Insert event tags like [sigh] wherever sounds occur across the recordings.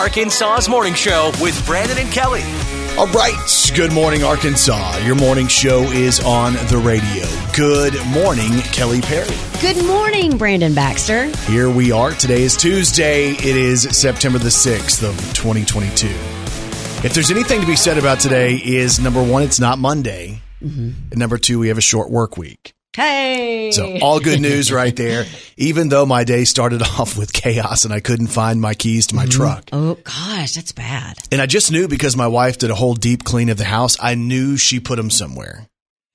Arkansas's morning show with Brandon and Kelly. All right. Good morning, Arkansas. Your morning show is on the radio. Good morning, Kelly Perry. Good morning, Brandon Baxter. Here we are. Today is Tuesday. It is September the 6th of 2022. If there's anything to be said about today is number one, it's not Monday. Mm-hmm. And number two, we have a short work week. Hey. So all good news right there. Even though my day started [laughs] off with chaos and I couldn't find my keys to my truck. oh gosh, that's bad. And I just knew because my wife did a whole deep clean of the house, I knew she put them somewhere.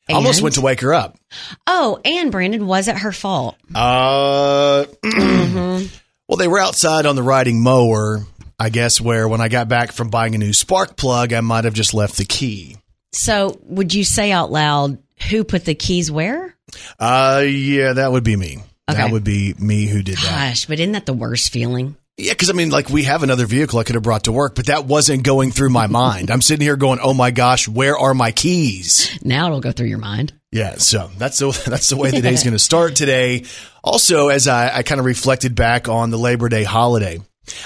I almost went to wake her up. Oh, and Brandon, was it her fault? Uh, [clears throat] well, they were outside on the riding mower. I guess where when I got back from buying a new spark plug, I might have just left the key. So, would you say out loud who put the keys where? Uh, yeah, that would be me. That would be me who did that. Gosh, but isn't that the worst feeling? Yeah, because I mean, like we have another vehicle I could have brought to work, but that wasn't going through my mind. I'm sitting here going, "Oh my gosh, where are my keys?" Now it'll go through your mind. Yeah, so that's the [laughs] that's the way the day's going to start today. Also, as I, I kind of reflected back on the Labor Day holiday,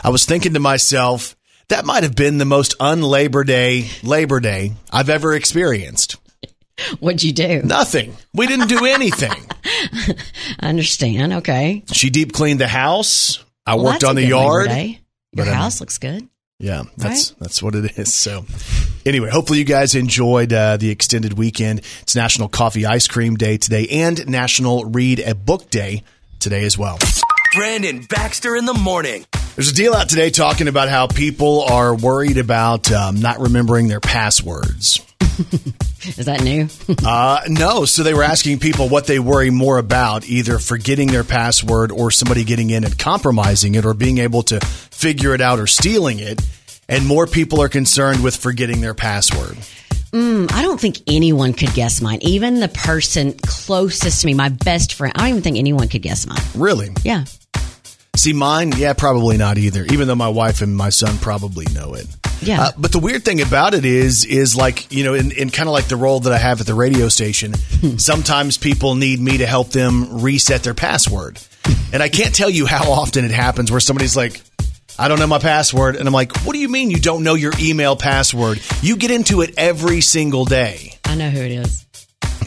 I was thinking to myself that might have been the most un-Labor Day Labor Day I've ever experienced. [laughs] What'd you do? Nothing. We didn't do anything. I [laughs] understand. Okay. she deep cleaned the house. I Well, worked on the yard. Day. Your But, um, house looks good. Yeah, that's that's what it is. So, anyway, hopefully you guys enjoyed uh, the extended weekend. It's National Coffee Ice Cream Day today, and National Read a Book Day today as well. Brandon Baxter in the morning. There's a deal out today talking about how people are worried about um, not remembering their passwords. Is that new? [laughs] Uh, no, so they were asking people what they worry more about, either forgetting their password or somebody getting in and compromising it or being able to figure it out or stealing it. And more people are concerned with forgetting their password. I don't think anyone could guess mine. Even the person closest to me, my best friend, I don't even think anyone could guess mine. Really? Yeah. See, mine, yeah, probably not either, even though my wife and my son probably know it. Yeah. Uh, but the weird thing about it is, is like, you know, in, in kind of like the role that I have at the radio station, sometimes people need me to help them reset their password. And I can't tell you how often it happens where somebody's like, I don't know my password. And I'm like, what do you mean you don't know your email password? You get into it every single day. I know who it is.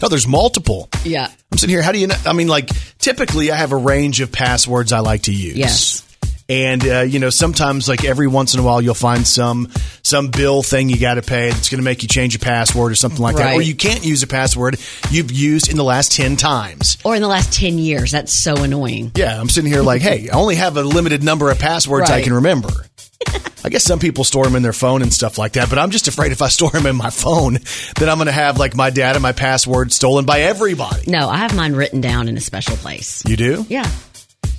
Oh, there's multiple. Yeah. I'm sitting here. How do you know? I mean, like, typically I have a range of passwords I like to use. Yes. And, uh, you know, sometimes like every once in a while you'll find some, some bill thing you got to pay that's going to make you change a password or something like that. Or you can't use a password you've used in the last 10 times. Or in the last 10 years. That's so annoying. Yeah. I'm sitting here like, hey, I only have a limited number of passwords I can remember. [laughs] I guess some people store them in their phone and stuff like that, but I'm just afraid if I store them in my phone, then I'm going to have like my data, my password stolen by everybody. No, I have mine written down in a special place. You do? Yeah.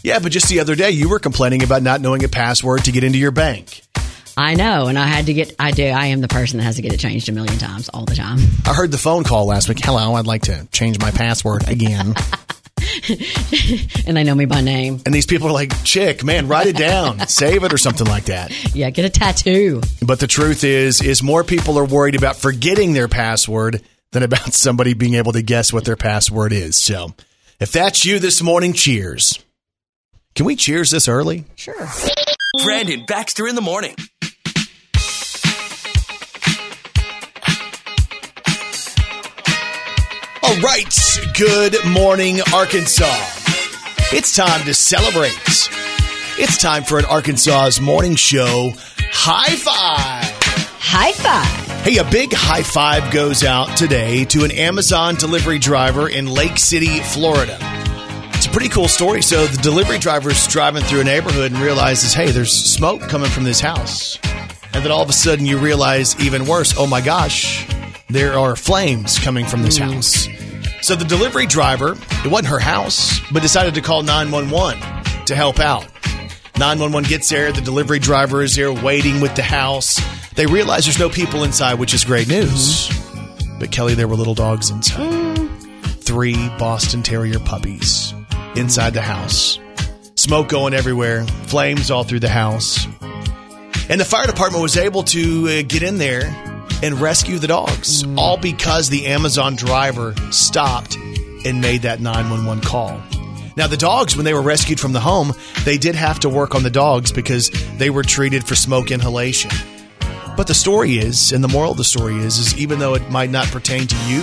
Yeah, but just the other day you were complaining about not knowing a password to get into your bank. I know. And I had to get, I do, I am the person that has to get it changed a million times all the time. I heard the phone call last week. Hello, I'd like to change my password again. [laughs] And they know me by name. and these people are like, chick, man, write it down, [laughs] save it or something like that. Yeah, get a tattoo. But the truth is, is more people are worried about forgetting their password than about somebody being able to guess what their password is. So if that's you this morning, cheers. Can we cheers this early? Sure. Brandon Baxter in the morning. All right. Good morning, Arkansas. It's time to celebrate. It's time for an Arkansas's morning show high five. High five. Hey, a big high five goes out today to an Amazon delivery driver in Lake City, Florida. Pretty cool story. So the delivery driver's driving through a neighborhood and realizes, hey, there's smoke coming from this house. And then all of a sudden you realize even worse, oh my gosh, there are flames coming from this house. So the delivery driver, it wasn't her house, but decided to call 911 to help out. 911 gets there, the delivery driver is there waiting with the house. They realize there's no people inside, which is great news. Mm-hmm. But Kelly, there were little dogs inside. Mm. Three Boston Terrier puppies inside the house. Smoke going everywhere, flames all through the house. And the fire department was able to uh, get in there and rescue the dogs, all because the Amazon driver stopped and made that 911 call. Now, the dogs, when they were rescued from the home, they did have to work on the dogs because they were treated for smoke inhalation. But the story is, and the moral of the story is, is even though it might not pertain to you,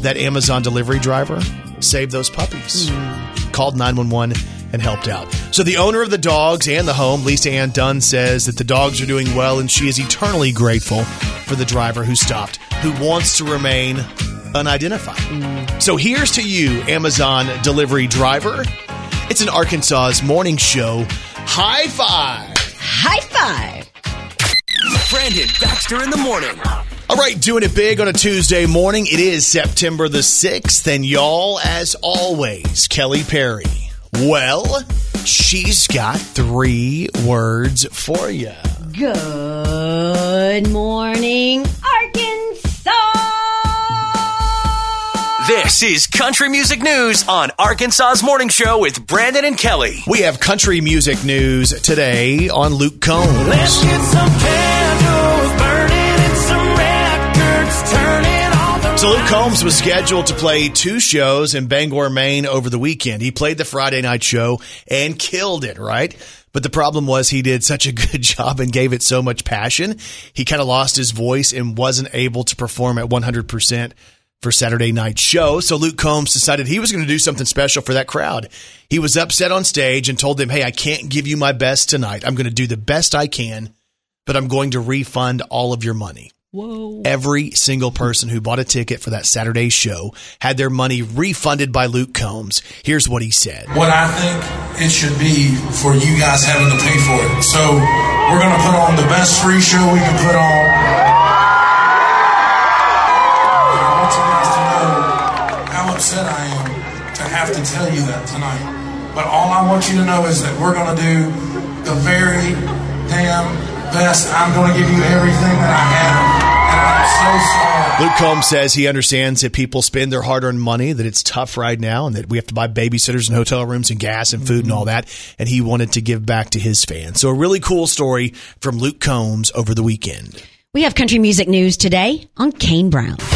that Amazon delivery driver saved those puppies, hmm. called 911 and helped out. So the owner of the dogs and the home, Lisa Ann Dunn, says that the dogs are doing well and she is eternally grateful for the driver who stopped, who wants to remain unidentified. Hmm. So here's to you, Amazon delivery driver. It's an Arkansas's morning show. High five. High five. Brandon Baxter in the morning. All right, doing it big on a Tuesday morning. It is September the 6th, and y'all, as always, Kelly Perry. Well, she's got three words for you. Good morning, Arkansas. This is Country Music News on Arkansas's Morning Show with Brandon and Kelly. We have country music news today on Luke Combs. Let's get some candles So Luke Combs was scheduled to play two shows in Bangor, Maine over the weekend. He played the Friday night show and killed it, right? But the problem was he did such a [laughs] good job and gave it so much passion. He kind of lost his voice and wasn't able to perform at 100% for Saturday night show. So Luke Combs decided he was going to do something special for that crowd. He was upset on stage and told them, Hey, I can't give you my best tonight. I'm going to do the best I can, but I'm going to refund all of your money. Whoa. Every single person who bought a ticket for that Saturday show had their money refunded by Luke Combs. Here's what he said. what I think it should be for you guys having to pay for it. So we're going to put on the best free show we can put on. And I want you guys to know how upset I am to have to tell you that tonight. But all I want you to know is that we're going to do the very damn best. I'm going to give you everything that I have. And I'm so. Luke Combs says he understands that people spend their hard earned money, that it's tough right now, and that we have to buy babysitters and hotel rooms and gas and food and all that. And he wanted to give back to his fans. So a really cool story from Luke Combs over the weekend. We have country music news today on Kane Brown. Well,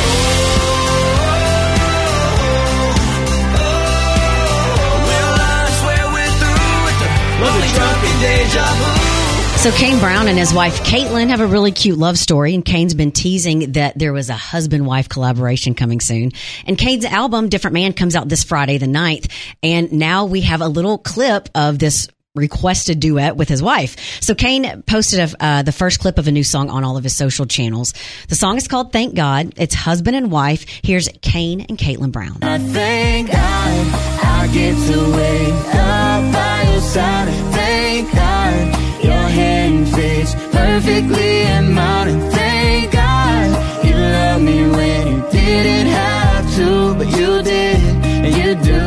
I swear we're through with the drunken deja vu. So Kane Brown and his wife Katelyn have a really cute love story, and Kane's been teasing that there was a husband-wife collaboration coming soon. And Kane's album "Different Man" comes out this Friday, the 9th, and now we have a little clip of this requested duet with his wife. So Kane posted a, uh, the first clip of a new song on all of his social channels. The song is called "Thank God." It's husband and wife. Here's Kane and Katelyn Brown. I thank God I get to wake up by your side. Thank God fits perfectly in mine. And thank God you love me when you didn't have to, but you did and you do,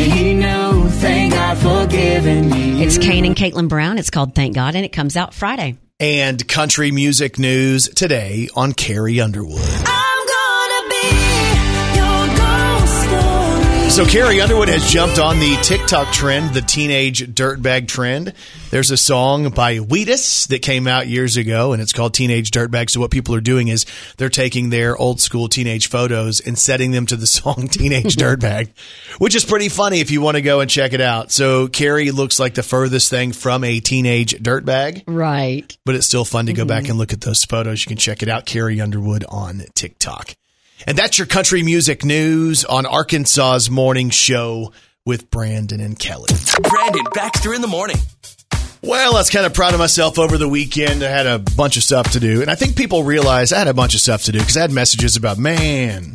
and He knew. Thank God for giving me. It's. Kane and Katelyn Brown. It's called "Thank God," and it comes out Friday. And country music news today on Carrie Underwood. I'm So Carrie Underwood has jumped on the TikTok trend, the teenage dirtbag trend. There's a song by Wheatus that came out years ago, and it's called Teenage Dirtbag. So what people are doing is they're taking their old school teenage photos and setting them to the [laughs] song Teenage Dirtbag, which is pretty funny if you want to go and check it out. So Carrie looks like the furthest thing from a teenage dirtbag, Right. but it's still fun to go back mm-hmm. and look at those photos. You can check it out, Carrie Underwood on TikTok. And that's your country music news on Arkansas's morning show with Brandon and Kelly. Brandon Baxter in the morning. Well, I was kind of proud of myself over the weekend. I had a bunch of stuff to do. And I think people realize I had a bunch of stuff to do because I had messages about, man,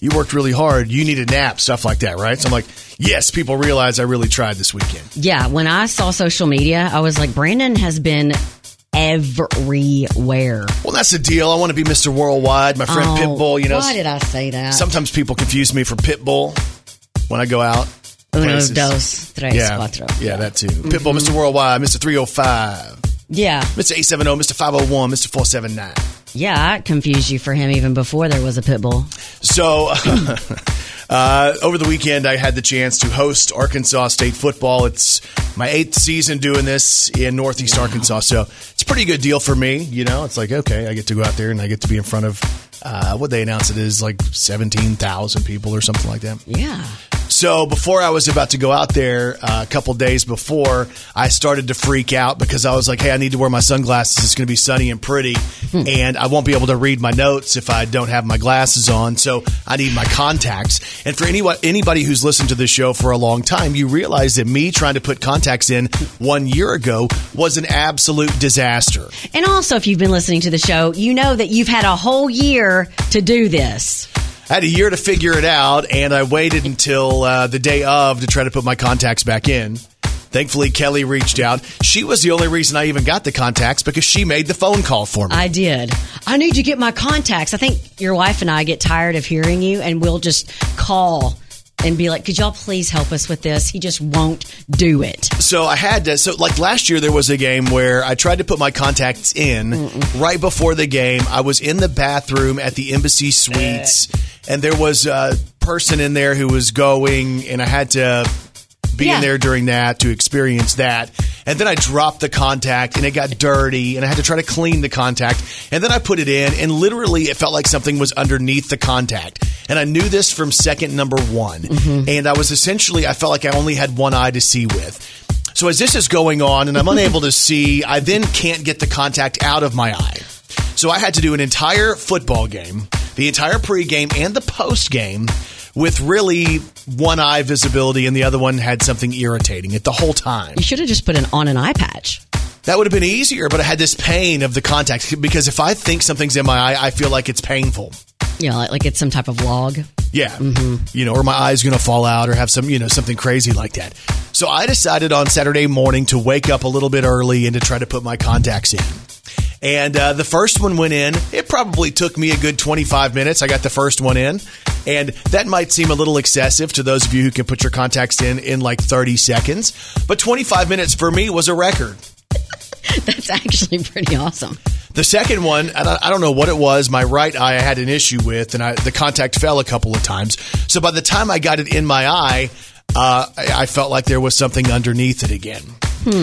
you worked really hard. You need a nap, stuff like that, right? So I'm like, yes, people realize I really tried this weekend. Yeah, when I saw social media, I was like, Brandon has been everywhere. Well, that's the deal. I want to be Mr. Worldwide. My friend Oh, Pitbull, you know, Why did I say that? sometimes people confuse me for Pitbull when I go out. Uno, places. dos, tres, yeah, cuatro. yeah, that too. Mm-hmm. Pitbull, Mr. Worldwide, Mr. 305, Yeah, Mr. 870, Mr. 501, Mr. 479. yeah, I confused you for him even before there was a Pitbull. So, [laughs] uh, over the weekend, I had the chance to host Arkansas State football. It's my eighth season doing this in Northeast Arkansas, so it's a pretty good deal for me. You know, it's like okay, I get to go out there and I get to be in front of uh, what they announce it is like seventeen thousand people or something like that. Yeah. So before I was about to go out there, uh, a couple days before, I started to freak out because I was like, "Hey, I need to wear my sunglasses. It's going to be sunny and pretty, and I won't be able to read my notes if I don't have my glasses on. So I need my contacts." And for anyone, anybody who's listened to this show for a long time, you realize that me trying to put contacts in one year ago was an absolute disaster. And also, if you've been listening to the show, you know that you've had a whole year to do this. I had a year to figure it out, and I waited until uh, the day of to try to put my contacts back in. Thankfully, Kelly reached out. She was the only reason I even got the contacts because she made the phone call for me. I did. I need to get my contacts. I think your wife and I get tired of hearing you, and we'll just call and be like, "Could y'all please help us with this?" He just won't do it. so I had to. So, like last year, there was a game where I tried to put my contacts in right before the game. I was in the bathroom at the Embassy Suites, eh. and there was a person in there who was going, and I had to be Yeah. there during that to experience that. And then I dropped the contact and it got dirty and I had to try to clean the contact. And then I put it in and literally it felt like something was underneath the contact. And I knew this from second number one. Mm-hmm. And I was essentially, I felt like I only had one eye to see with. So as this is going on and I'm unable to see, I then can't get the contact out of my eye. So I had to do an entire football game, the entire pregame and the postgame with really one eye visibility and the other one had something irritating it the whole time. You should have just put an on an eye patch. That would have been easier, but I had this pain of the contact because if I think something's in my eye, I feel like it's painful. You know, like, like it's some type of log. Yeah. Mm-hmm. You know, or my eye's going to fall out or have some, you know, something crazy like that. So I decided on Saturday morning to wake up a little bit early and to try to put my contacts in. And uh, the first one went in. It probably took me a good 25 minutes. I got the first one in. And that might seem a little excessive to those of you who can put your contacts in in like 30 seconds. But 25 minutes for me was a record. [laughs] That's actually pretty awesome. The second one, I, I don't know what it was, my right eye I had an issue with, and I, the contact fell a couple of times. So by the time I got it in my eye, uh, I, I felt like there was something underneath it again.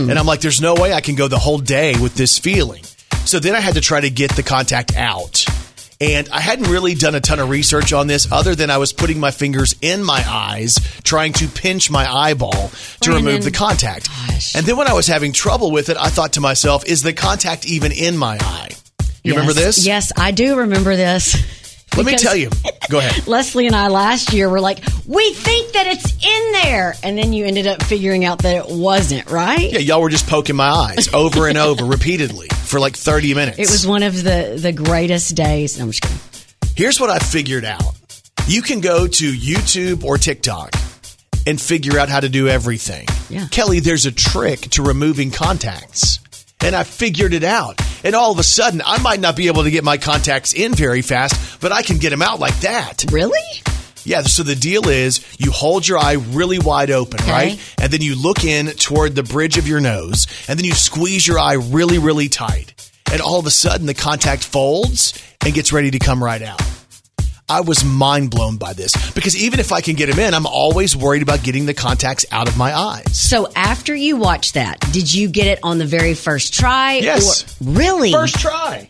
And I'm like, there's no way I can go the whole day with this feeling. So then I had to try to get the contact out. And I hadn't really done a ton of research on this other than I was putting my fingers in my eyes, trying to pinch my eyeball to Brandon. remove the contact. Gosh. And then when I was having trouble with it, I thought to myself, is the contact even in my eye? You remember this? Yes, I do remember this. Let me tell you. Go ahead. [laughs] Leslie and I last year were like, we think that it's in there. And then you ended up figuring out that it wasn't, right? Yeah, y'all were just poking my eyes over and [laughs] over repeatedly for like 30 minutes. It was one of the, the greatest days. No, I'm just kidding. Here's what I figured out. You can go to YouTube or TikTok and figure out how to do everything. Yeah. Kelly, there's a trick to removing contacts. And I figured it out. And all of a sudden, I might not be able to get my contacts in very fast, but I can get them out like that. Really? Yeah, so the deal is you hold your eye really wide open, Okay. right? And then you look in toward the bridge of your nose, and then you squeeze your eye really, really tight. And all of a sudden, the contact folds and gets ready to come right out. I was mind blown by this because even if I can get them in, I'm always worried about getting the contacts out of my eyes. So after you watch that, did you get it on the very first try? Yes. Or- really? First try.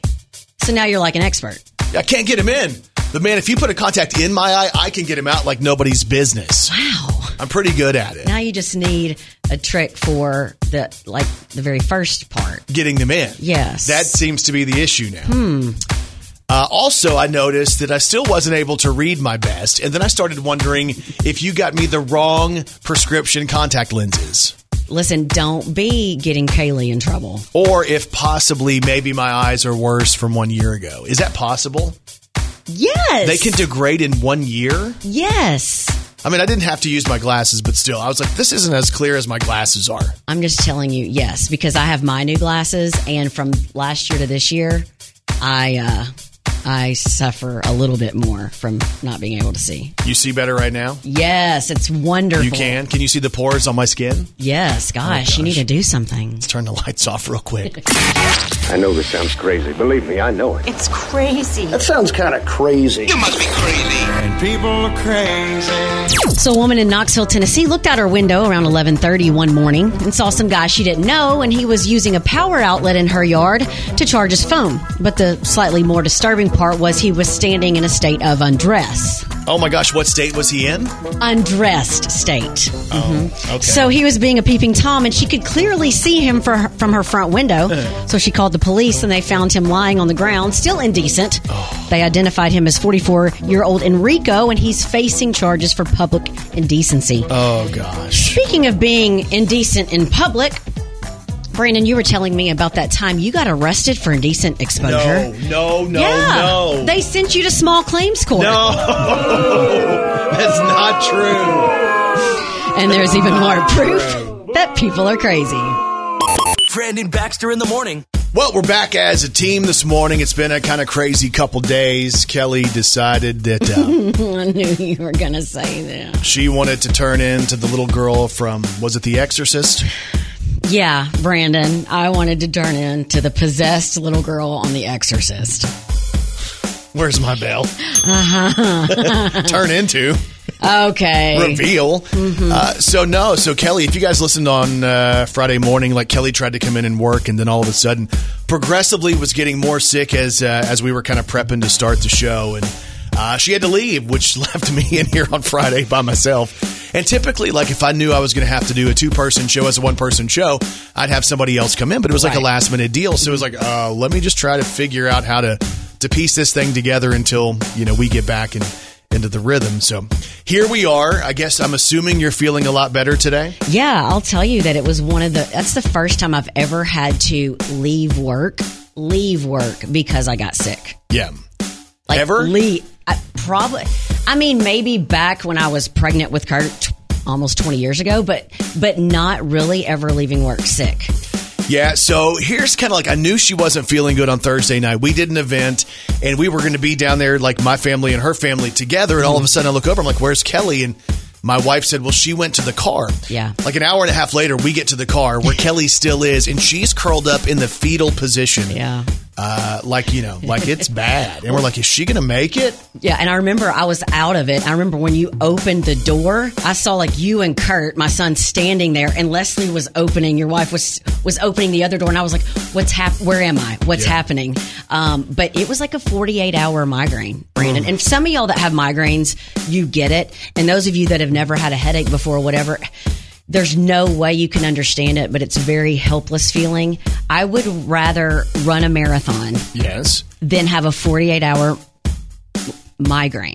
So now you're like an expert. I can't get them in. But man, if you put a contact in my eye, I can get them out like nobody's business. Wow. I'm pretty good at it. Now you just need a trick for the like the very first part. getting them in. Yes. That seems to be the issue now. Hmm. Uh, also, I noticed that I still wasn't able to read my best, and then I started wondering if you got me the wrong prescription contact lenses, Listen, don't be getting Kaylee in trouble. or if possibly maybe my eyes are worse from one year ago. Is that possible? Yes. They can degrade in one year? Yes. I mean, I didn't have to use my glasses, but still, I was like, this isn't as clear as my glasses are. I'm just telling you, yes, because I have my new glasses, and from last year to this year, I uh, I suffer a little bit more from not being able to see. You see better right now? Yes, it's wonderful. You can? Can you see the pores on my skin? Yes, gosh, oh, you need to do something. Let's turn the [laughs] lights off real quick. [laughs] I know this sounds crazy. Believe me, I know it. It's crazy. That sounds kind of crazy. You must be crazy. And people are crazy. So, a woman in Knoxville, Tennessee, looked out her window around 11:30 one morning and saw some guy she didn't know, and he was using a power outlet in her yard to charge his phone. But the slightly more disturbing part was he was standing in a state of undress. Oh my gosh, what state was he in? Undressed state. Oh, mm-hmm. okay. So he was being a peeping Tom, and she could clearly see him for her, from her front window. Uh-huh. so she called the police, and they found him lying on the ground, still indecent. Oh. They identified him as 44 year old Enrico, and he's facing charges for public indecency. oh gosh. Speaking of being indecent in public, Brandon, you were telling me about that time you got arrested for indecent exposure. No, no, no, yeah, no. they sent you to small claims court. no, [laughs] that's not true. And there's even more proof that people are crazy. Brandon Baxter in the morning. Well, we're back as a team this morning. It's been a kind of crazy couple days. Kelly decided that uh, [laughs] I knew you were going to say that. she wanted to turn into the little girl from, was it The Exorcist? Yeah, Brandon, I wanted to turn into the possessed little girl on The Exorcist. Where's my bell? Uh-huh. [laughs] turn into. Okay. reveal. Mm-hmm. Uh, so no, so Kelly, if you guys listened on uh, Friday morning, like Kelly tried to come in and work, and then all of a sudden, progressively was getting more sick as uh, as we were kind of prepping to start the show, and uh, she had to leave, which [laughs] left me in here on Friday by myself. And typically, like if I knew I was going to have to do a two person show as a one person show, I'd have somebody else come in, but it was like a last minute deal, so it was like, uh, let me just try to figure out how to to piece this thing together until you know we get back and into the rhythm. So here we are. I guess I'm assuming you're feeling a lot better today. Yeah, I'll tell you that it was one of the, that's the first time I've ever had to leave work, leave work because I got sick. Yeah. Like, Ever? Leave. I, probably. I mean, maybe back when I was pregnant with Kurt almost 20 years ago, but, but not really ever leaving work sick. Yeah, so here's kind of like I knew she wasn't feeling good on Thursday night. We did an event and we were going to be down there, like my family and her family together. And all of a sudden I look over, I'm like, where's Kelly? And my wife said, well, she went to the car. Yeah. Like an hour and a half later, we get to the car where Kelly still is, and she's curled up in the fetal position. Yeah. Uh, like, you know, like it's [laughs] bad. And we're like, is she going to make it? Yeah, and I remember I was out of it. I remember when you opened the door, I saw like you and Kurt, my son, standing there, and Leslie was opening. Your wife was was opening the other door, and I was like, "What's hap? Where am I? What's Yeah. happening?" Um, but it was like a forty eight hour migraine, Brandon. And some of y'all that have migraines, you get it, and those of you that have never had a headache before, whatever. There's no way you can understand it, but it's a very helpless feeling. I would rather run a marathon Yes. than have a 48 hour migraine.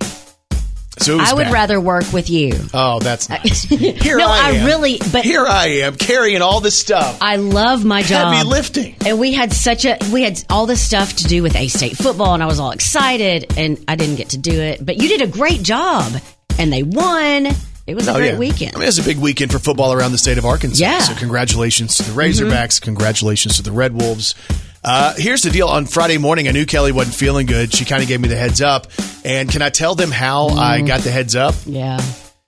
So I would bad. rather work with you. Oh, that's uh, nice. [laughs] Here No, I, I am. really- but- here I am carrying all this stuff. I love my job. Heavy lifting. And we had such a we had all this stuff to do with A State football and I was all excited and I didn't get to do it. But you did a great job and they won. It was a Oh, great yeah. weekend. I mean, it's a big weekend for football around the state of Arkansas. Yeah. Mm-hmm. So congratulations to the Razorbacks. Congratulations to the Red Wolves. Uh, here's the deal. On Friday morning, I knew Kelly wasn't feeling good. She kind of gave me the heads up. And can I tell them how Mm-hmm. I got the heads up? yeah.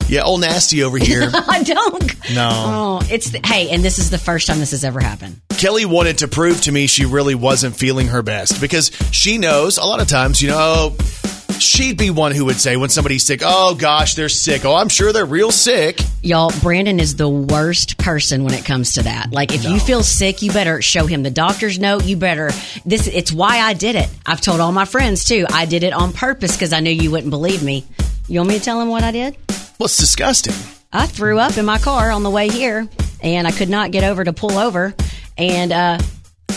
Yeah, old nasty over here. [laughs] I don't. No. Oh, it's the, hey, and this is the first time this has ever happened. Kelly wanted to prove to me she really wasn't feeling her best because she knows a lot of times, you know, she'd be one who would say when somebody's sick, oh gosh, they're sick. Oh, I'm sure they're real sick. Y'all, Brandon is the worst person when it comes to that. Like, if you feel sick, you better show him the doctor's note. You better this. It's why I did it. I've told all my friends too. I did it on purpose because I knew you wouldn't believe me. You want me to tell him what I did? Well, it's disgusting. I threw up in my car on the way here, and I could not get over to pull over, and uh,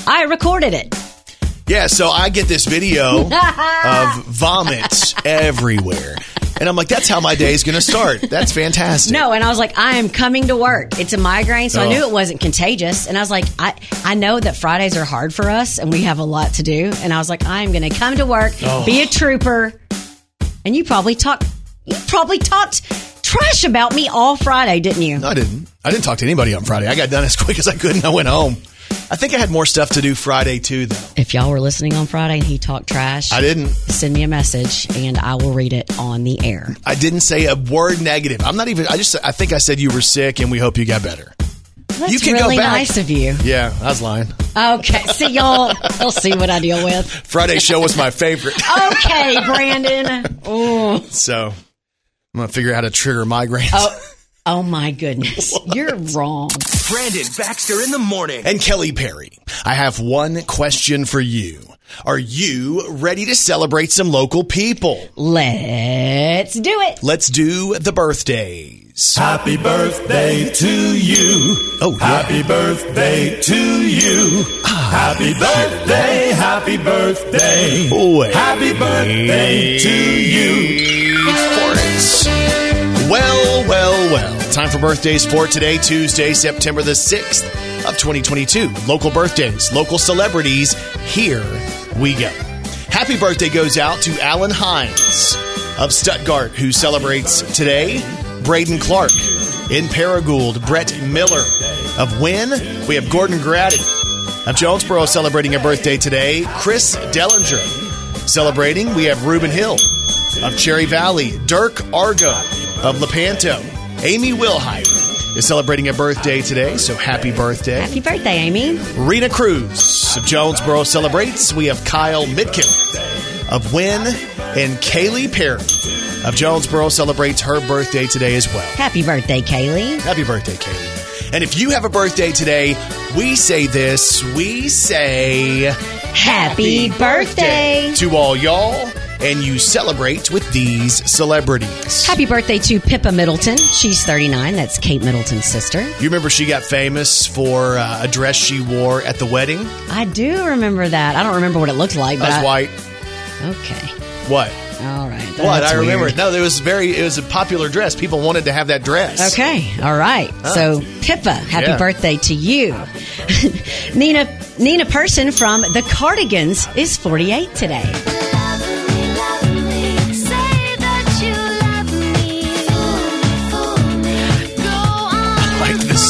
I recorded it. Yeah, so I get this video [laughs] of vomits everywhere. And I'm like, that's how my day is going to start. That's fantastic. No, and I was like, I am coming to work. It's a migraine, so I Oh. knew it wasn't contagious. And I was like, I, I know that Fridays are hard for us and we have a lot to do. And I was like, I am going to come to work, Oh. be a trooper. And you probably talked, you probably talked trash about me all Friday, didn't you? No, I didn't. I didn't talk to anybody on Friday. I got done as quick as I could and I went home. I think I had more stuff to do Friday too, though. If y'all were listening on Friday and he talked trash, I didn't. send me a message and I will read it on the air. I didn't say a word negative. I'm not even. I just. I think I said you were sick and we hope you got better. That's You can really go back. nice of you. Yeah, I was lying. Okay, see y'all. You'll see what I deal with. Friday show was my favorite, Okay, Brandon. [laughs] Oh. so I'm gonna figure out how to trigger migraines. Oh, oh my goodness. [laughs] You're wrong. Brandon Baxter in the morning. And Kelly Perry, I have one question for you. Are you ready to celebrate some local people? Let's do it. Let's do the birthdays. Happy birthday to you. Oh, yeah. Happy birthday to you. Ah, happy birthday, happy birthday. Oh, Happy birthday to you. Forest. Well, well, well. Time for birthdays for today, Tuesday, September the 6th of 2022. Local birthdays, local celebrities. Here we go. Happy birthday goes out to Alan Hines of Stuttgart, who celebrates today. Braden Clark in Paragould. Brett Miller of Wynne. We have Gordon Grady of Jonesboro celebrating a birthday today. Chris Dellinger celebrating. We have Reuben Hill of Cherry Valley, Dirk Argo of Lepanto, Amy Wilhite is celebrating a birthday today, so happy birthday. Happy birthday, Amy. Rena Cruz of Jonesboro celebrates. We have Kyle Mitkin of Wynne and Kaylee Perry of Jonesboro celebrates her birthday today as well. Happy birthday, Kaylee. Happy birthday, Kaylee. And if you have a birthday today, we say this. We say Happy birthday. to all y'all, and you celebrate with these celebrities. Happy birthday to Pippa Middleton. She's 39. That's Kate Middleton's sister. You remember she got famous for uh, a dress she wore at the wedding? I do remember that. I don't remember what it looked like, but That was I- white. Okay. What? All right. What? I remember weird. it. No, it was very. It was a popular dress. People wanted to have that dress. Okay. All right. So, Pippa, happy Yeah. birthday to you. [laughs] Nina Nina Persson from The Cardigans is 48 today.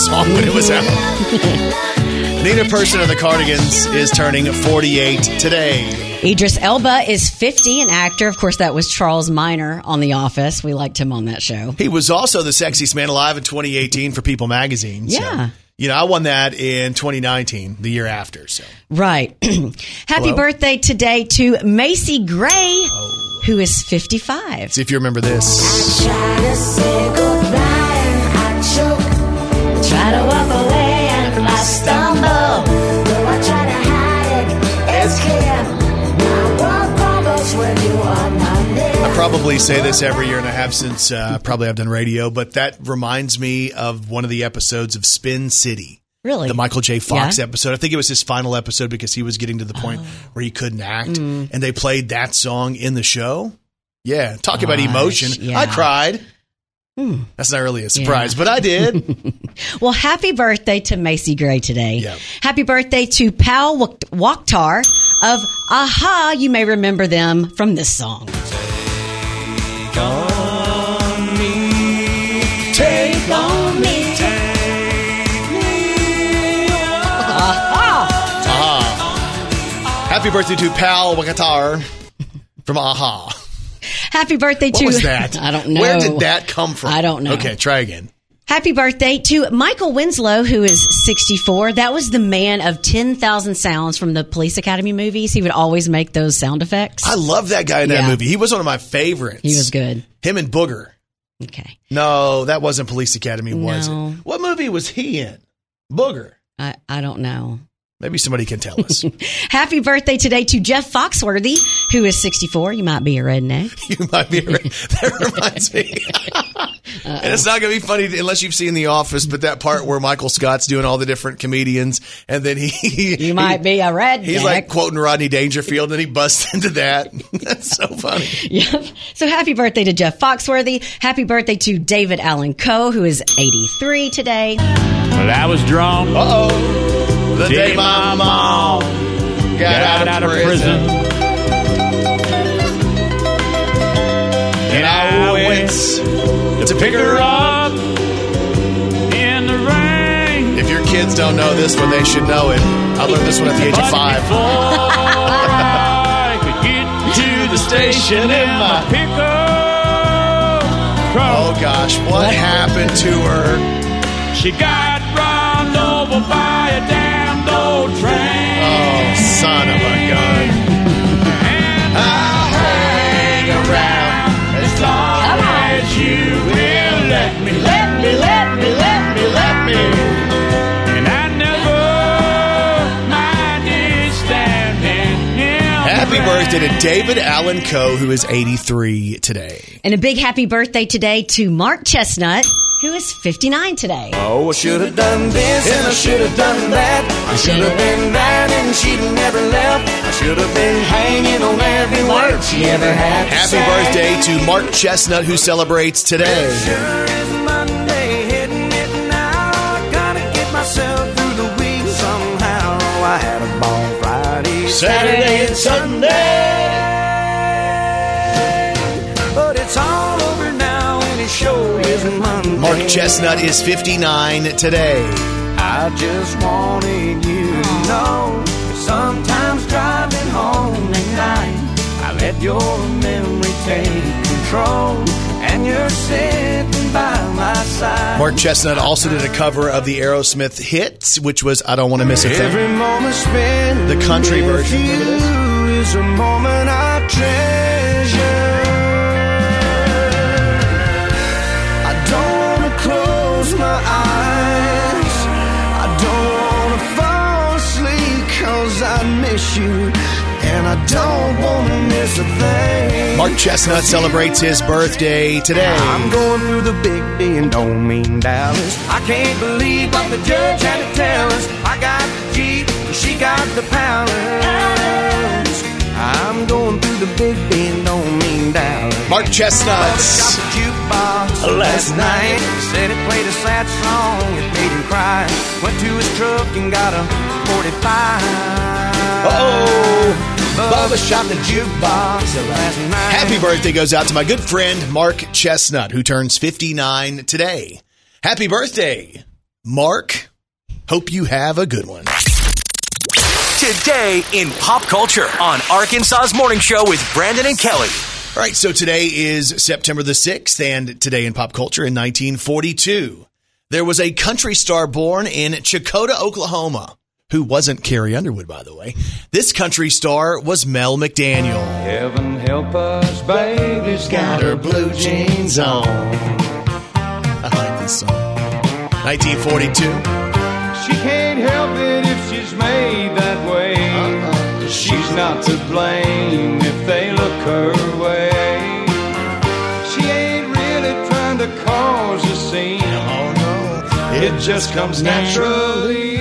Song when it was out. Nina Persson of the Cardigans is turning 48 today. Idris Elba is 50, an actor. Of course, that was Charles Miner on The Office. We liked him on that show. He was also the sexiest man alive in 2018 for People Magazine. So, Yeah. you know, I won that in 2019, the year after. So Right. [clears throat] happy Hello? birthday today to Macy Gray, oh. who is 55. see if you remember this. Probably say this every year, and I have since uh, probably I've done radio, but that reminds me of one of the episodes of Spin City. Really? The Michael J. Fox Yeah? episode. I think it was his final episode because he was getting to the point where he couldn't act. Mm. And they played that song in the show. Yeah. Talk about emotion. yeah. I cried. Hmm. That's not really a surprise, but I did. [laughs] Well, happy birthday to Macy Gray today. Yeah. Happy birthday to Pal Wak- Waaktaar of a-ha. You may remember them from this song. Take on me. Take on me. Take me. Aha. Aha. Happy birthday to Pal Waaktaar from a-ha. Happy birthday What to was that? [laughs] I don't know. Where did that come from? I don't know. Okay, try again. Happy birthday to Michael Winslow, who is 64. That was the man of 10,000 sounds from the Police Academy movies. He would always make those sound effects. I love that guy in that Yeah. movie. He was one of my favorites. he was good. Him and Booger. Okay. No, that wasn't Police Academy, was No. it? What movie was he in? Booger. I, I don't know. Maybe somebody can tell us. [laughs] Happy birthday today to Jeff Foxworthy, who is 64. You might be a redneck. [laughs] you might be right. That reminds me. [laughs] and it's not going to be funny unless you've seen The Office, but that part where Michael Scott's doing all the different comedians, and then he You might be a redneck. He's like quoting Rodney Dangerfield, and he busts into that. That's so funny. Yep. So happy birthday to Jeff Foxworthy. Happy birthday to David Allan Coe, who is 83 today. Well, I was drunk. Uh oh. The day my mom got, out, of prison. And I went to pick her up. in the rain. If your kids don't know this one, they should know it. I learned this one at the age of five. Before I could get [laughs] to the station in my pickup Oh gosh, what happened to her? she got son of a gun. And I'll hang around as long as you will let me, let me, let me, let me, let me. And I never minded standing in birthday to David Allan Coe, who is 83 today. And a big happy birthday today to Mark Chesnutt, who is 59 today. Oh, I should have done this and I should have done that. I should have been that and she'd never left. I should have been hanging on every word she ever had. to Happy say. birthday to Mark Chesnutt, who celebrates today. Sure is Monday, hitting it now. I gotta get myself through the week somehow. I had a ball Friday, Saturday, and Sunday. But it's all over now, and it sure is Monday. Mark Chesnutt is 59 today. I just wanted you to know. Sometimes driving home at night, I let your memory take control, and you're sitting by my side. Mark Chestnut also did a cover of the Aerosmith hit, which was I Don't Want to Miss a Thing. Every moment spent The country version. Miss you, and I don't wanna miss a thing. Mark Chesnutt celebrates his birthday today. I'm going through the big D and don't mean Dallas. I can't believe what the judge had to tell us. I got the Jeep, she got the palace. I'm going through the big D and don't mean Dallas. Mark Bubba Chesnutt. shot the jukebox last night. Said it played a sad song, it made him cry. Went to his truck and got a 45. Oh, Bubba shot the jukebox last night. happy birthday goes out to my good friend Mark Chesnutt, who turns 59 today. Happy birthday, Mark. Hope you have a good one. Today in pop culture on Arkansas's Morning Show with Brandon and Kelly. All right, so today is September the 6th, and today in pop culture in 1942, there was a country star born in Checotah, Oklahoma, who wasn't Carrie Underwood, by the way. This country star was Mel McDaniel. Heaven help us, baby's got her blue jeans on. I like this song. 1942. She can't help it if she's made that way. Uh-uh. She's not to blame if they look her way. She ain't really trying to cause a scene. Oh, no. It just comes naturally.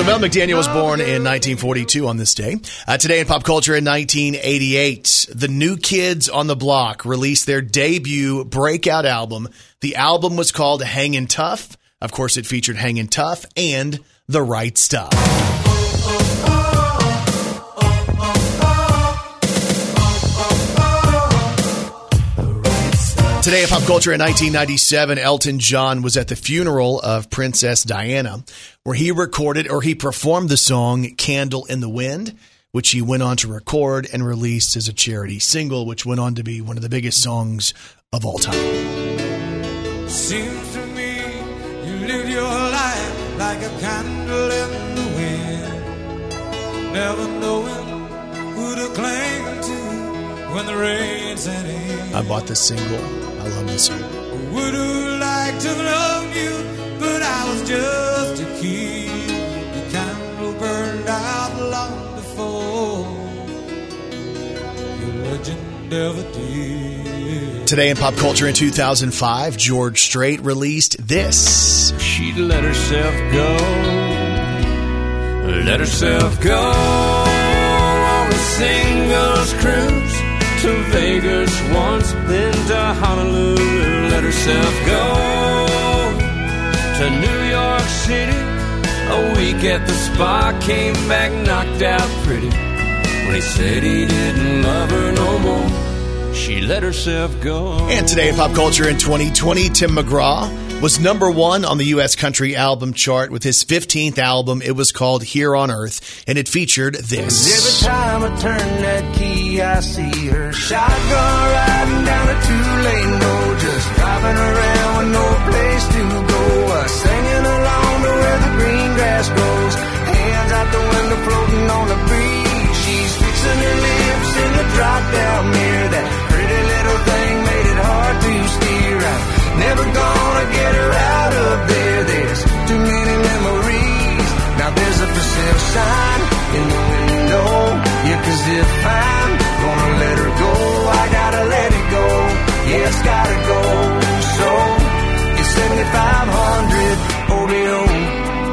So Mel McDaniel was born in 1942 on this day. Uh, today in pop culture in 1988, the New Kids on the Block released their debut breakout album. The album was called Hangin' Tough. Of course, it featured Hangin' Tough and The Right Stuff. Today in pop culture in 1997, Elton John was at the funeral of Princess Diana, where he recorded or he performed the song Candle in the Wind, which he went on to record and released as a charity single, which went on to be one of the biggest songs of all time. Seems to me you live your life like a candle in the wind, never knowing who to cling to when the rain set in. I bought this single. I love this song. Would have liked to love you, but I was just a kid. The candle burned out long before your legend ever did. Today in pop culture in 2005, George Strait released this. She'd let herself go. Let herself go on a singles cruise to Vegas once, then to Honolulu. Let herself go to New York City. A week at the spa, came back knocked out pretty. When he said he didn't love her no more, she let herself go. And today in pop culture in 2020, Tim McGraw was number one on the U.S. country album chart with his 15th album. It was called Here on Earth, and it featured this. Every time I turn that key, I see her shotgun riding down a two-lane road, just driving around with no place to go. Uh, singing along to where the green grass grows, hands out the window floating on the breeze. She's fixing her lips in the drop-down mirror. That Never gonna get her out of there. There's too many memories. Now there's a for sale sign in the window. Yeah, cause if I'm gonna let her go, I gotta let it go. Yeah, it's gotta go. So it's 7500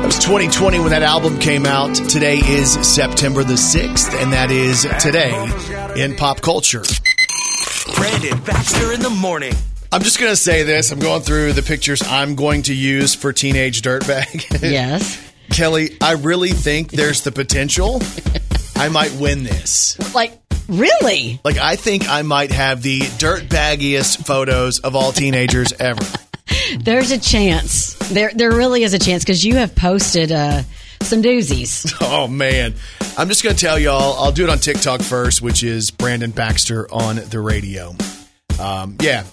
It was 2020 when that album came out. Today is September the 6th, and that is today in pop culture. Brandon Baxter in the morning. I'm just going to say this. I'm going through the pictures I'm going to use for Teenage Dirtbag. [laughs] Yes. Kelly, I really think there's the potential I might win this. Like, really? Like, I think I might have the dirtbaggiest photos of all teenagers ever. [laughs] There's a chance. There, there really is a chance because you have posted uh, some doozies. [laughs] Oh man. I'm just gonna tell y'all, I'll do it on TikTok first, which is Brandon Baxter on the radio. Um, yeah.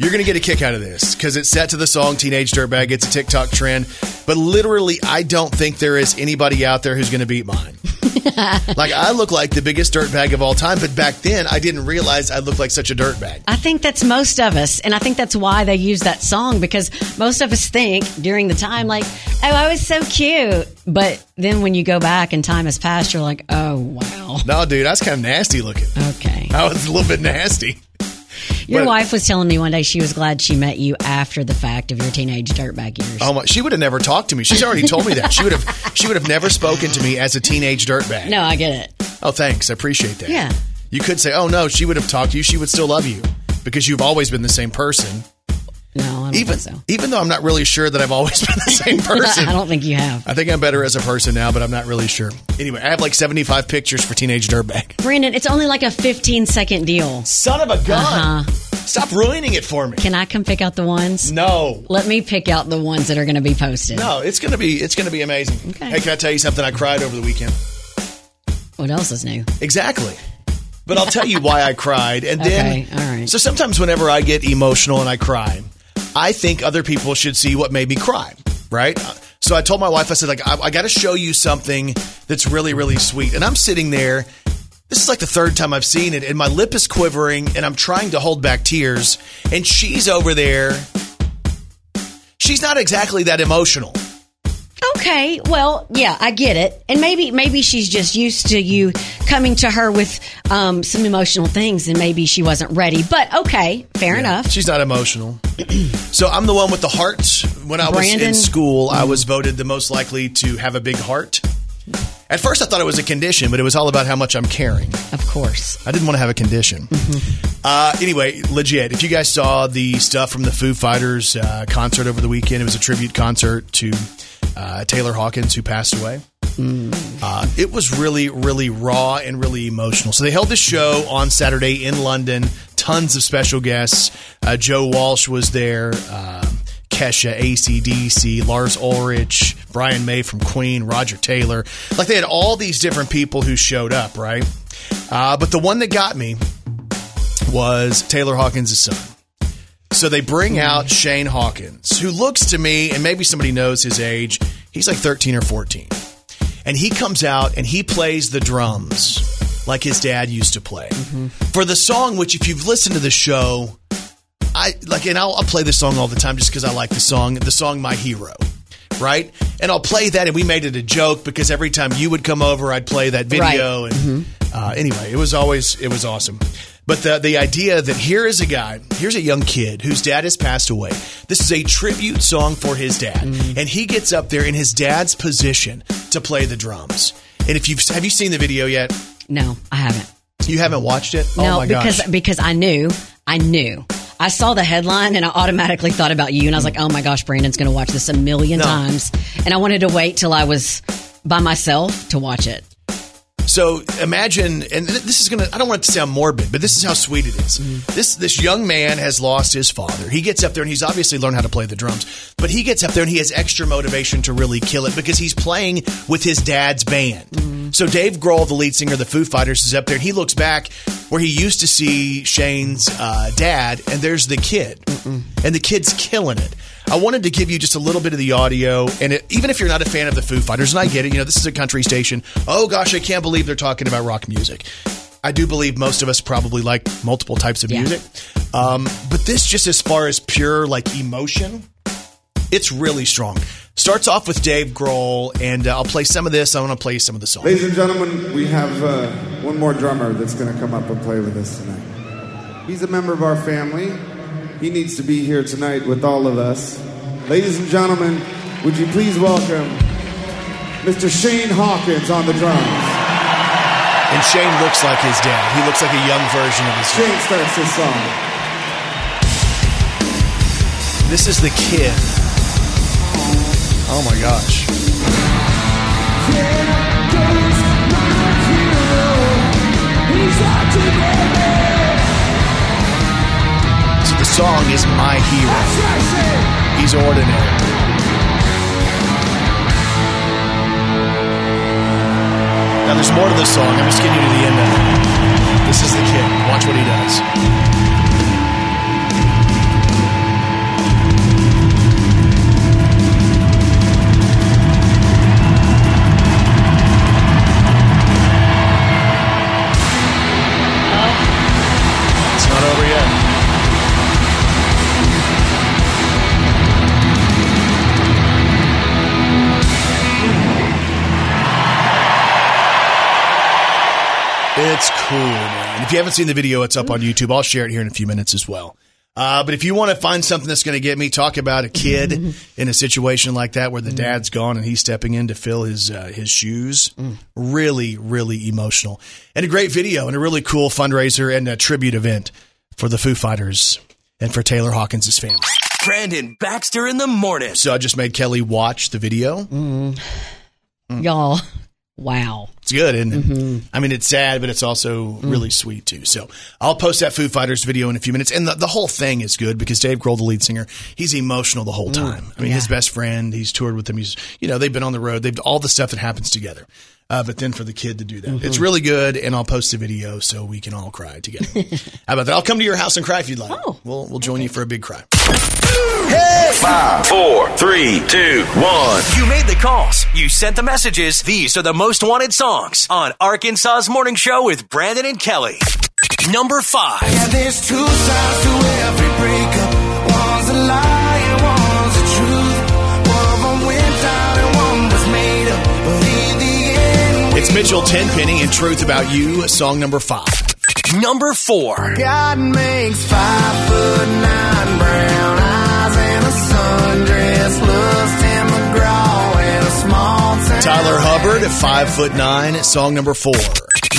You're gonna get a kick out of this because it's set to the song Teenage Dirtbag. It's a TikTok trend. But literally, I don't think there is anybody out there who's gonna beat mine. [laughs] like I look like the biggest dirtbag of all time, but back then I didn't realize I looked like such a dirtbag. I think that's most of us. And I think that's why they use that song because most of us think during the time, like, oh, I was so cute. But then when you go back and time has passed, you're like, oh, wow. No, dude, I was kind of nasty looking. Okay. I was a little bit nasty. Your But- wife was telling me one day she was glad she met you after the fact of your teenage dirtbag years. Oh my! She would have never talked to me. She's already told me that. She would have. She would have never spoken to me as a teenage dirtbag. No, I get it. Oh, thanks. I appreciate that. Yeah. You could say, "Oh no, she would have talked to you. She would still love you because you've always been the same person." No, I don't Even so. even though I'm not really sure that I've always [laughs] been the same [laughs] person. I don't think you have. I think I'm better as a person now, but I'm not really sure. Anyway, I have like 75 pictures for teenage dirtbag. Brandon, it's only like a 15 second deal. Son of a gun! Uh-huh. Stop ruining it for me. Can I come pick out the ones? no. Let me pick out the ones that are going to be posted. No, it's gonna be it's gonna be amazing. Okay. Hey, can I tell you something? I cried over the weekend. What else is new? Exactly. But I'll tell you why I cried. And [laughs] then, Okay, all right. so sometimes whenever I get emotional and I cry, I think other people should see what made me cry, right? So I told my wife, I said, like, I, I got to show you something that's really, really sweet. And I'm sitting there. This is like the third time I've seen it, and my lip is quivering, and I'm trying to hold back tears. And she's over there. She's not exactly that emotional. Okay, well, yeah, I get it, and maybe maybe she's just used to you coming to her with um, some emotional things, and maybe she wasn't ready. But okay, fair enough. She's not emotional. [clears throat] so I'm the one with the heart. When I was in Brandon? school, I was voted the most likely to have a big heart. At first, I thought it was a condition, but it was all about how much I'm caring. Of course. I didn't want to have a condition. Uh, anyway, legit. If you guys saw the stuff from the Foo Fighters uh, concert over the weekend, it was a tribute concert to uh, Taylor Hawkins, who passed away. Uh, it was really, really raw and really emotional. So they held this show on Saturday in London. Tons of special guests. Uh, Joe Walsh was there. Um Kesha, ACDC, Lars Ulrich, Brian May from Queen, Roger Taylor. Like they had all these different people who showed up, right? Uh, but the one that got me was Taylor Hawkins' son. So they bring out Shane Hawkins, who looks to me, and maybe somebody knows his age, he's like 13 or 14. And he comes out and he plays the drums like his dad used to play. For the song, which if you've listened to the show, I like, and I'll, I'll play this song all the time just because I like the song, the song My Hero. Right? And I'll play that, and we made it a joke because every time you would come over, I'd play that video. And uh, anyway, it was always, it was awesome. But the, the idea that here is a guy, here's a young kid whose dad has passed away. This is a tribute song for his dad. And he gets up there in his dad's position to play the drums. And if you've, have you seen the video yet? No, I haven't. You haven't watched it? oh No, my because gosh. because I knew, I knew. I saw the headline and I automatically thought about you, and I was like, "Oh my gosh, Brandon's going to watch this a million No. times." And I wanted to wait till I was by myself to watch it. So imagine, and this is gonna. I don't want it to sound morbid, but this is how sweet it is. This this young man has lost his father. He gets up there and he's obviously learned how to play the drums, but he gets up there and he has extra motivation to really kill it because he's playing with his dad's band. So Dave Grohl, the lead singer of the Foo Fighters, is up there and he looks back where he used to see Shane's uh, dad, and there's the kid, and the kid's killing it. I wanted to give you just a little bit of the audio, and it, even if you're not a fan of the Foo Fighters, and I get it, you know, this is a country station. Oh gosh, I can't believe they're talking about rock music. I do believe most of us probably like multiple types of Yeah. music, um, but this just as far as pure like emotion, it's really strong. Starts off with Dave Grohl, and uh, I'll play some of this. I want to play some of the songs. Ladies and gentlemen, we have uh, one more drummer that's going to come up and play with us tonight. He's a member of our family. He needs to be here tonight with all of us. Ladies and gentlemen, would you please welcome Mr. Shane Hawkins on the drums. And Shane looks like his dad. He looks like a young version of his dad. Shane starts this song. This is the kid. Oh my gosh. So the song is My Hero. He's ordinary. Now there's more to this song. I'm just getting you to the end of it. This is the kid. Watch what he does. It's cool, man. If you haven't seen the video, it's up on YouTube. I'll share it here in a few minutes as well. Uh, but if you want to find something that's going to get me, talk about a kid [laughs] in a situation like that where the dad's gone and he's stepping in to fill his uh, his shoes. Really, really emotional, and a great video and a really cool fundraiser and a tribute event for the Foo Fighters and for Taylor Hawkins' family. Brandon Baxter in the morning. So I just made Kelly watch the video. Y'all, wow. It's good, isn't it? Mm-hmm. I mean, it's sad, but it's also really mm. sweet too. So I'll post that Foo Fighters video in a few minutes, and the, the whole thing is good because Dave Grohl, the lead singer, he's emotional the whole mm. time. I mean, his best friend, he's toured with him. He's you know they've been on the road. They've all the stuff that happens together. Uh, but then for the kid to do that, it's really good, and I'll post a video so we can all cry together. [laughs] How about that? I'll come to your house and cry if you'd like. Oh, we'll we'll join you for a big cry. Five, four, three, two, one. You made the calls. You sent the messages. These are the most wanted songs on Arkansas's Morning Show with Brandon and Kelly. Number five. Yeah, It's Mitchell Tenpenny and Truth About You, song number five. Number four. God makes five foot nine brown eyes and a sundress. Loves Tim McGraw and a small town. Tyler Hubbard, five foot nine, song number four.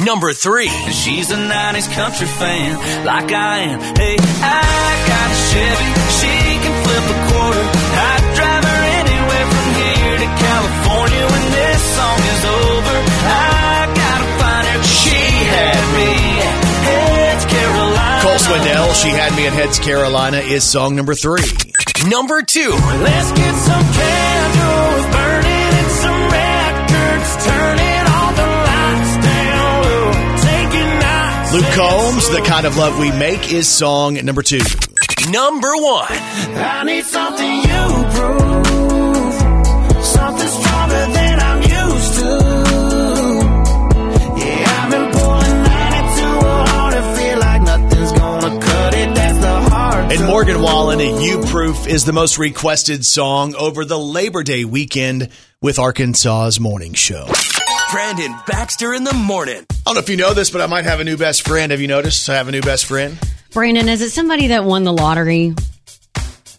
Number three. She's a 90s country fan, like I am. Hey, I got a Chevy, she can flip a quarter. I'd drive her anywhere from here to California when this song is over. I gotta find her, she had me at Heads Carolina. Cole Swindell, She Had Me at Heads Carolina, is song number three. Number two. Let's get some candles burning and some records turning all the lights down low. Take it. Luke Combs, The Kind of Love We Make, is song number two. Number one. I need something you prove. And Morgan Wallen, You Proof, is the most requested song over the Labor Day weekend with Arkansas's morning show. Brandon Baxter in the morning. I don't know if you know this, but I might have a new best friend. Have you noticed I have a new best friend? Brandon, is it somebody that won the lottery?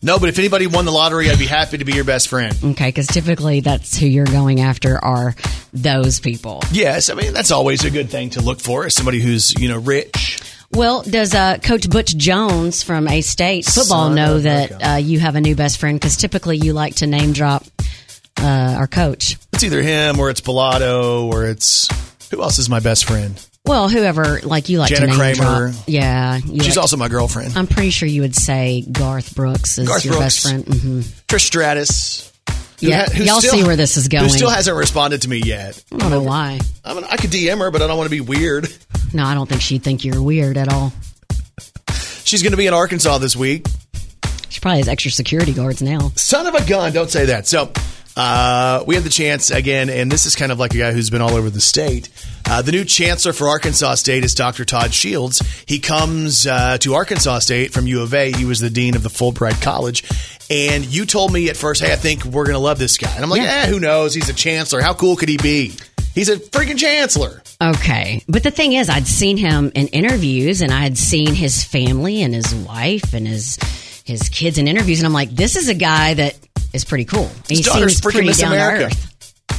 No, but if anybody won the lottery, I'd be happy to be your best friend. Okay, because typically that's who you're going after are those people. Yes, I mean, that's always a good thing to look for as somebody who's, you know, rich. Well, does uh, Coach Butch Jones from A State football Son know that uh, you have a new best friend? Because typically you like to name drop uh, our coach. It's either him or it's Pilato or it's who else is my best friend? Well, whoever like you like Jenna to name Kramer. drop. Yeah, She's like- also my girlfriend. I'm pretty sure you would say Garth Brooks is Garth your Brooks. best friend. hmm Trish Stratus. Yeah, ha- y'all see where this is going. Who still hasn't responded to me yet. I don't know why. I mean, I could DM her, but I don't want to be weird. No, I don't think she'd think you're weird at all. She's going to be in Arkansas this week. She probably has extra security guards now. Son of a gun, don't say that. So, uh, we have the chance again, and this is kind of like a guy who's been all over the state. Uh, the new chancellor for Arkansas State is Dr. Todd Shields. He comes uh, to Arkansas State from U of A. He was the dean of the Fulbright College. And you told me at first, hey, I think we're going to love this guy. And I'm like, Yeah. eh, who knows? He's a chancellor. How cool could he be? He's a freaking chancellor. Okay. But the thing is, I'd seen him in interviews and I had seen his family and his wife and his his kids in interviews. And I'm like, this is a guy that is pretty cool. He His daughter's seems pretty Miss down to America. earth.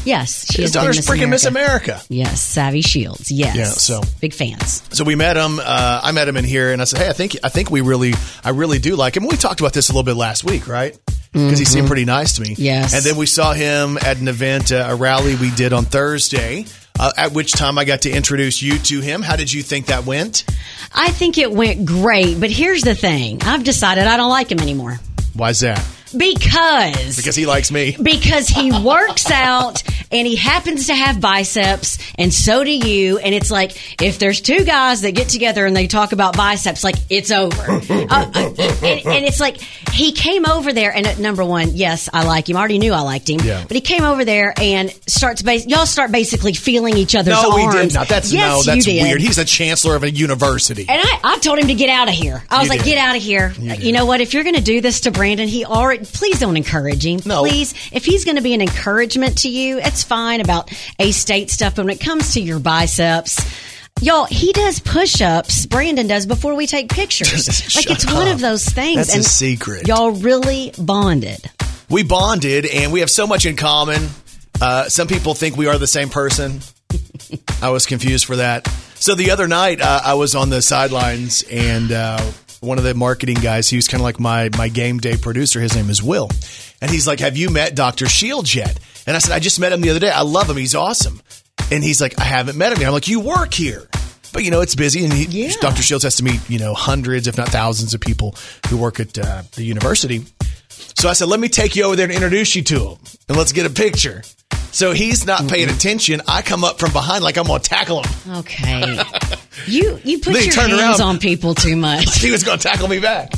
Yes, she His daughter's Miss freaking Miss America. Yes, Savvy Shields. Yes. Yeah, so- big fans. So we met him. Uh, I met him in here, and I said, "Hey, I think I think we really, I really do like him." We talked about this a little bit last week, right? Because he seemed pretty nice to me. Mm-hmm. Yes. And then we saw him at an event, uh, a rally we did on Thursday. Uh, at which time I got to introduce you to him. How did you think that went? I think it went great, but here's the thing: I've decided I don't like him anymore Why's that? Because Because he likes me. because he [laughs] works out and he happens to have biceps and so do you and it's like if there's two guys that get together and they talk about biceps like it's over [laughs] uh, uh, and, and it's like he came over there and at number one yes i like him I already knew i liked him Yeah. but he came over there and starts bas- y'all start basically feeling each other's No, we did not. That's yes, no, that's weird. He's a chancellor of a university. And I, I told him to get out of here. I was You like, did. get out of here. You You, know what? If you're going to do this to Brandon, he already, please don't encourage him. No. Please. If he's going to be an encouragement to you, it's fine about A State stuff. But when it comes to your biceps, Y'all, he does push-ups. Brandon does before we take pictures. like it's one of those things. That's a secret. Y'all really bonded. we bonded and we have so much in common. Uh, some people think we are the same person. [laughs] I was confused for that. So the other night, uh, I was on the sidelines and uh, one of the marketing guys, he was kind of like my my game day producer. His name is Will, and he's like, "Have you met Doctor Shields yet?" And I said, "I just met him the other day. I love him. He's awesome." And he's like, "I haven't met him yet." I'm like, "You work here." But you know it's busy, and he, Yeah. Dr. Shields has to meet you know hundreds, if not thousands, of people who work at uh, the university. So I said, let me take you over there and introduce you to him and let's get a picture. So he's not paying attention. I come up from behind like I'm going to tackle him. Okay. [laughs] you you put Then your hands around. on people too much. [laughs] He was going to tackle me back.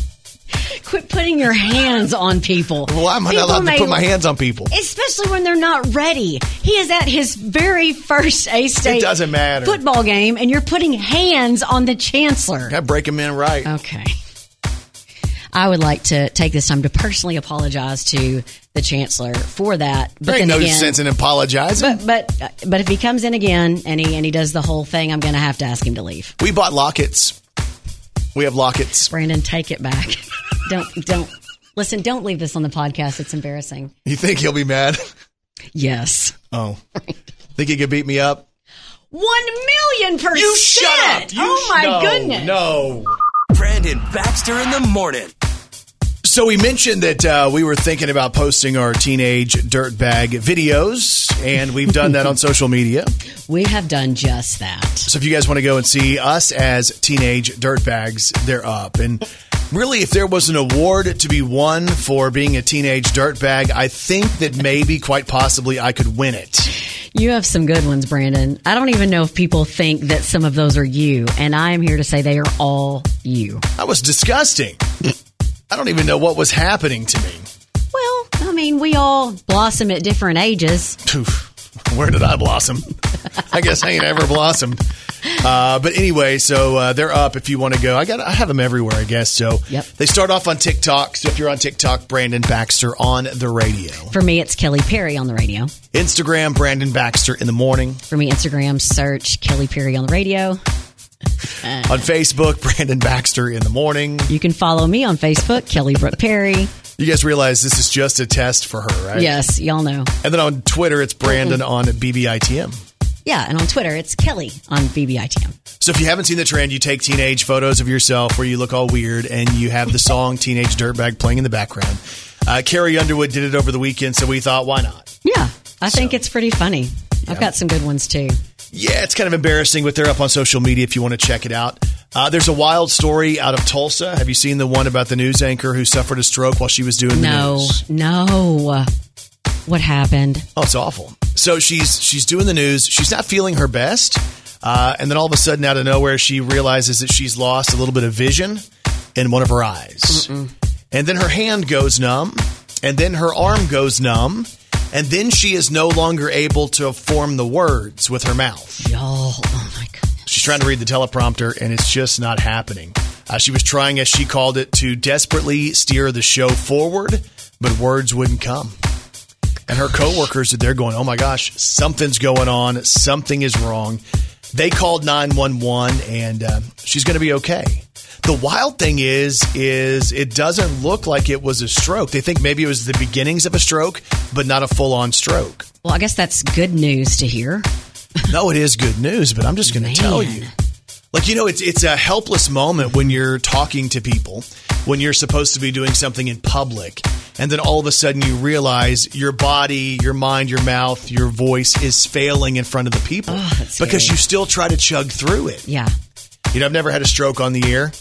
Quit putting your hands on people. Why am I People not allowed may- to put my hands on people? especially when they're not ready. He is at his very first A State It doesn't matter. football game, and you're putting hands on the chancellor. I break him in right. Okay. I would like to take this time to personally apologize to the chancellor for that. But There ain't no again, sense in apologizing. but but but if he comes in again and he and he does the whole thing, I'm going to have to ask him to leave. we bought lockets. We have lockets. Brandon, take it back. [laughs] don't don't listen. Don't leave this on the podcast. It's embarrassing. You think he'll be mad? Yes. Oh. [laughs] Think he could beat me up? One million percent. You shut up. You oh my no, goodness. No. Brandon Baxter in the morning. So we mentioned that uh, we were thinking about posting our teenage dirtbag videos, and we've done that on [laughs] social media. We have done just that. So if you guys want to go and see us as teenage dirtbags, they're up. And really, if there was an award to be won for being a teenage dirtbag, I think that maybe, quite possibly, I could win it. You have some good ones, Brandon. I don't even know if people think that some of those are you, and I am here to say they are all you. That was disgusting. [laughs] I don't even know what was happening to me. Well, I mean, we all blossom at different ages. Oof. [laughs] Where did I blossom? I guess I ain't ever blossomed. Uh, but anyway, so uh, they're up if you want to go. I got I have them everywhere, I guess. So Yep. they start off on TikTok. So if you're on TikTok, Brandon Baxter on the radio. For me, it's Kelly Perry on the radio. Instagram, Brandon Baxter in the morning. For me, Instagram, search Kelly Perry on the radio. [laughs] On Facebook, Brandon Baxter in the morning. You can follow me on Facebook, Kelly Brooke Perry. You guys realize this is just a test for her, right? Yes, y'all know. And then on Twitter, it's Brandon on BBITM. Yeah, and on Twitter, it's Kelly on BBITM. So if you haven't seen the trend, you take teenage photos of yourself where you look all weird and you have the song [laughs] Teenage Dirtbag playing in the background. Uh, Carrie Underwood did it over the weekend, so we thought, why not? Yeah, I think it's pretty funny. I've got some good ones too. Yeah, it's kind of embarrassing, but they're up on social media if you want to check it out. Uh, there's a wild story out of Tulsa. Have you seen the one about the news anchor who suffered a stroke while she was doing the No, news? no. No. What happened? Oh, it's awful. So she's she's doing the news. She's not feeling her best, uh, and then all of a sudden, out of nowhere, she realizes that she's lost a little bit of vision in one of her eyes, and then her hand goes numb, and then her arm goes numb, and then she is no longer able to form the words with her mouth. Y'all, oh my goodness. She's trying to read the teleprompter, and it's just not happening. Uh, she was trying, as she called it, to desperately steer the show forward, but words wouldn't come. And her coworkers are there going, "Oh my gosh, something's going on. Something is wrong." They called nine one one, and uh, she's going to be okay. The wild thing is, is it doesn't look like it was a stroke. They think maybe it was the beginnings of a stroke, but not a full on stroke. Well, I guess that's good news to hear. [laughs] no, it is good news, but I'm just going to tell you. Like, you know, it's, it's a helpless moment when you're talking to people, when you're supposed to be doing something in public, and then all of a sudden you realize your body, your mind, your mouth, your voice is failing in front of the people Oh, because scary. you still try to chug through it. Yeah. You know, I've never had a stroke on the air,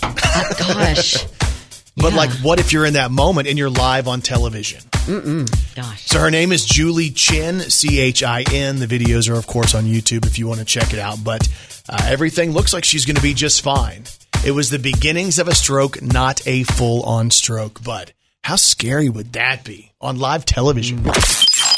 Gosh. [laughs] but Yeah. like, what if you're in that moment and you're live on television? Mm-mm. Gosh. So her name is Julie Chin, C H I N. The videos are, of course, on YouTube if you want to check it out. But uh, everything looks like she's going to be just fine. It was the beginnings of a stroke, not a full on stroke. But how scary would that be on live television?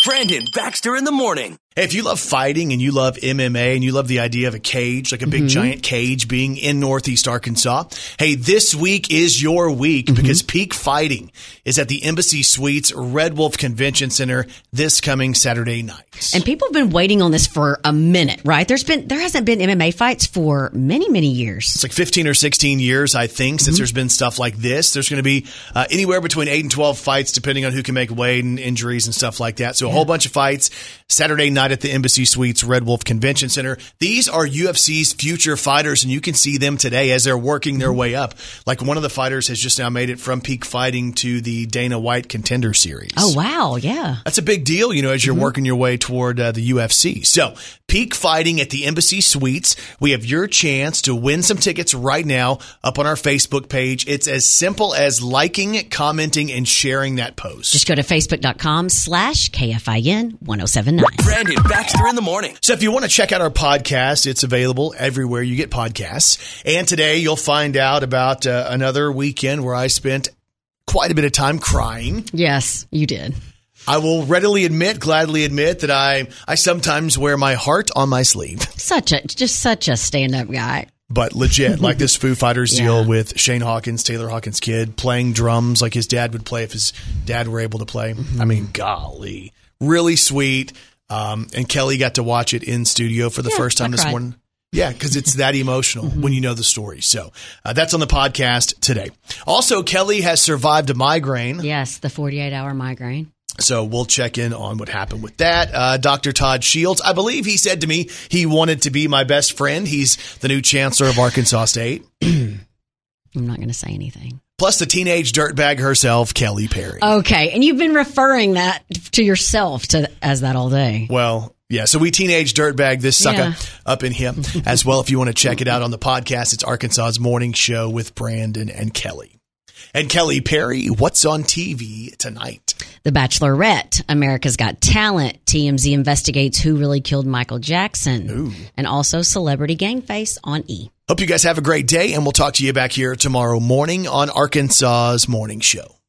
Brandon Baxter in the morning. Hey, if you love fighting and you love MMA and you love the idea of a cage, like a big mm-hmm. giant cage being in Northeast Arkansas, hey, this week is your week mm-hmm. because Peak Fighting is at the Embassy Suites Red Wolf Convention Center this coming Saturday night. And people have been waiting on this for a minute, right? There's been there hasn't been MMA fights for many, many years. It's like 15 or 16 years, I think, since mm-hmm. there's been stuff like this. There's going to be uh, anywhere between 8 and 12 fights, depending on who can make weight and injuries and stuff like that. So a whole bunch of fights Saturday night at the Embassy Suites Red Wolf Convention Center. These are UFC's future fighters, and you can see them today as they're working their way up. Like one of the fighters has just now made it from peak fighting to the Dana White Contender Series. Oh wow, yeah. That's a big deal, you know, as you're working your way toward uh, the UFC. So, peak fighting at the Embassy Suites. We have your chance to win some tickets right now up on our Facebook page. It's as simple as liking, commenting, and sharing that post. Just go to facebook.com slash KFIN 1079. Brandon Baxter in the morning. So if you want to check out our podcast, it's available everywhere you get podcasts. And today you'll find out about uh, another weekend where I spent quite a bit of time crying. Yes, you did. I will readily admit, gladly admit that I I sometimes wear my heart on my sleeve. Such a just such a stand up guy. But legit, like this [laughs] Foo Fighters Yeah. deal with Shane Hawkins, Taylor Hawkins' kid, playing drums like his dad would play if his dad were able to play. I mean, golly, really sweet. Um, and Kelly got to watch it in studio for the Yeah, first time I this cried. morning. Yeah, because it's that emotional when you know the story. So uh, that's on the podcast today. Also, Kelly has survived a migraine. Yes, the 48 hour migraine. So we'll check in on what happened with that. Uh, Dr. Todd Shields, I believe he said to me he wanted to be my best friend. He's the new chancellor of Arkansas State. [clears throat] I'm not going to say anything. Plus the teenage dirtbag herself, Kelly Perry. Okay, and you've been referring that to yourself to as that all day. well, yeah, so we teenage dirtbag this sucker Yeah. up in here [laughs] as well. If you want to check it out on the podcast, it's Arkansas's morning show with Brandon and Kelly. And Kelly Perry, what's on TV tonight? The Bachelorette, America's Got Talent, TMZ investigates who really killed Michael Jackson, and also Celebrity Game Face on E. Hope you guys have a great day, and we'll talk to you back here tomorrow morning on Arkansas's morning show.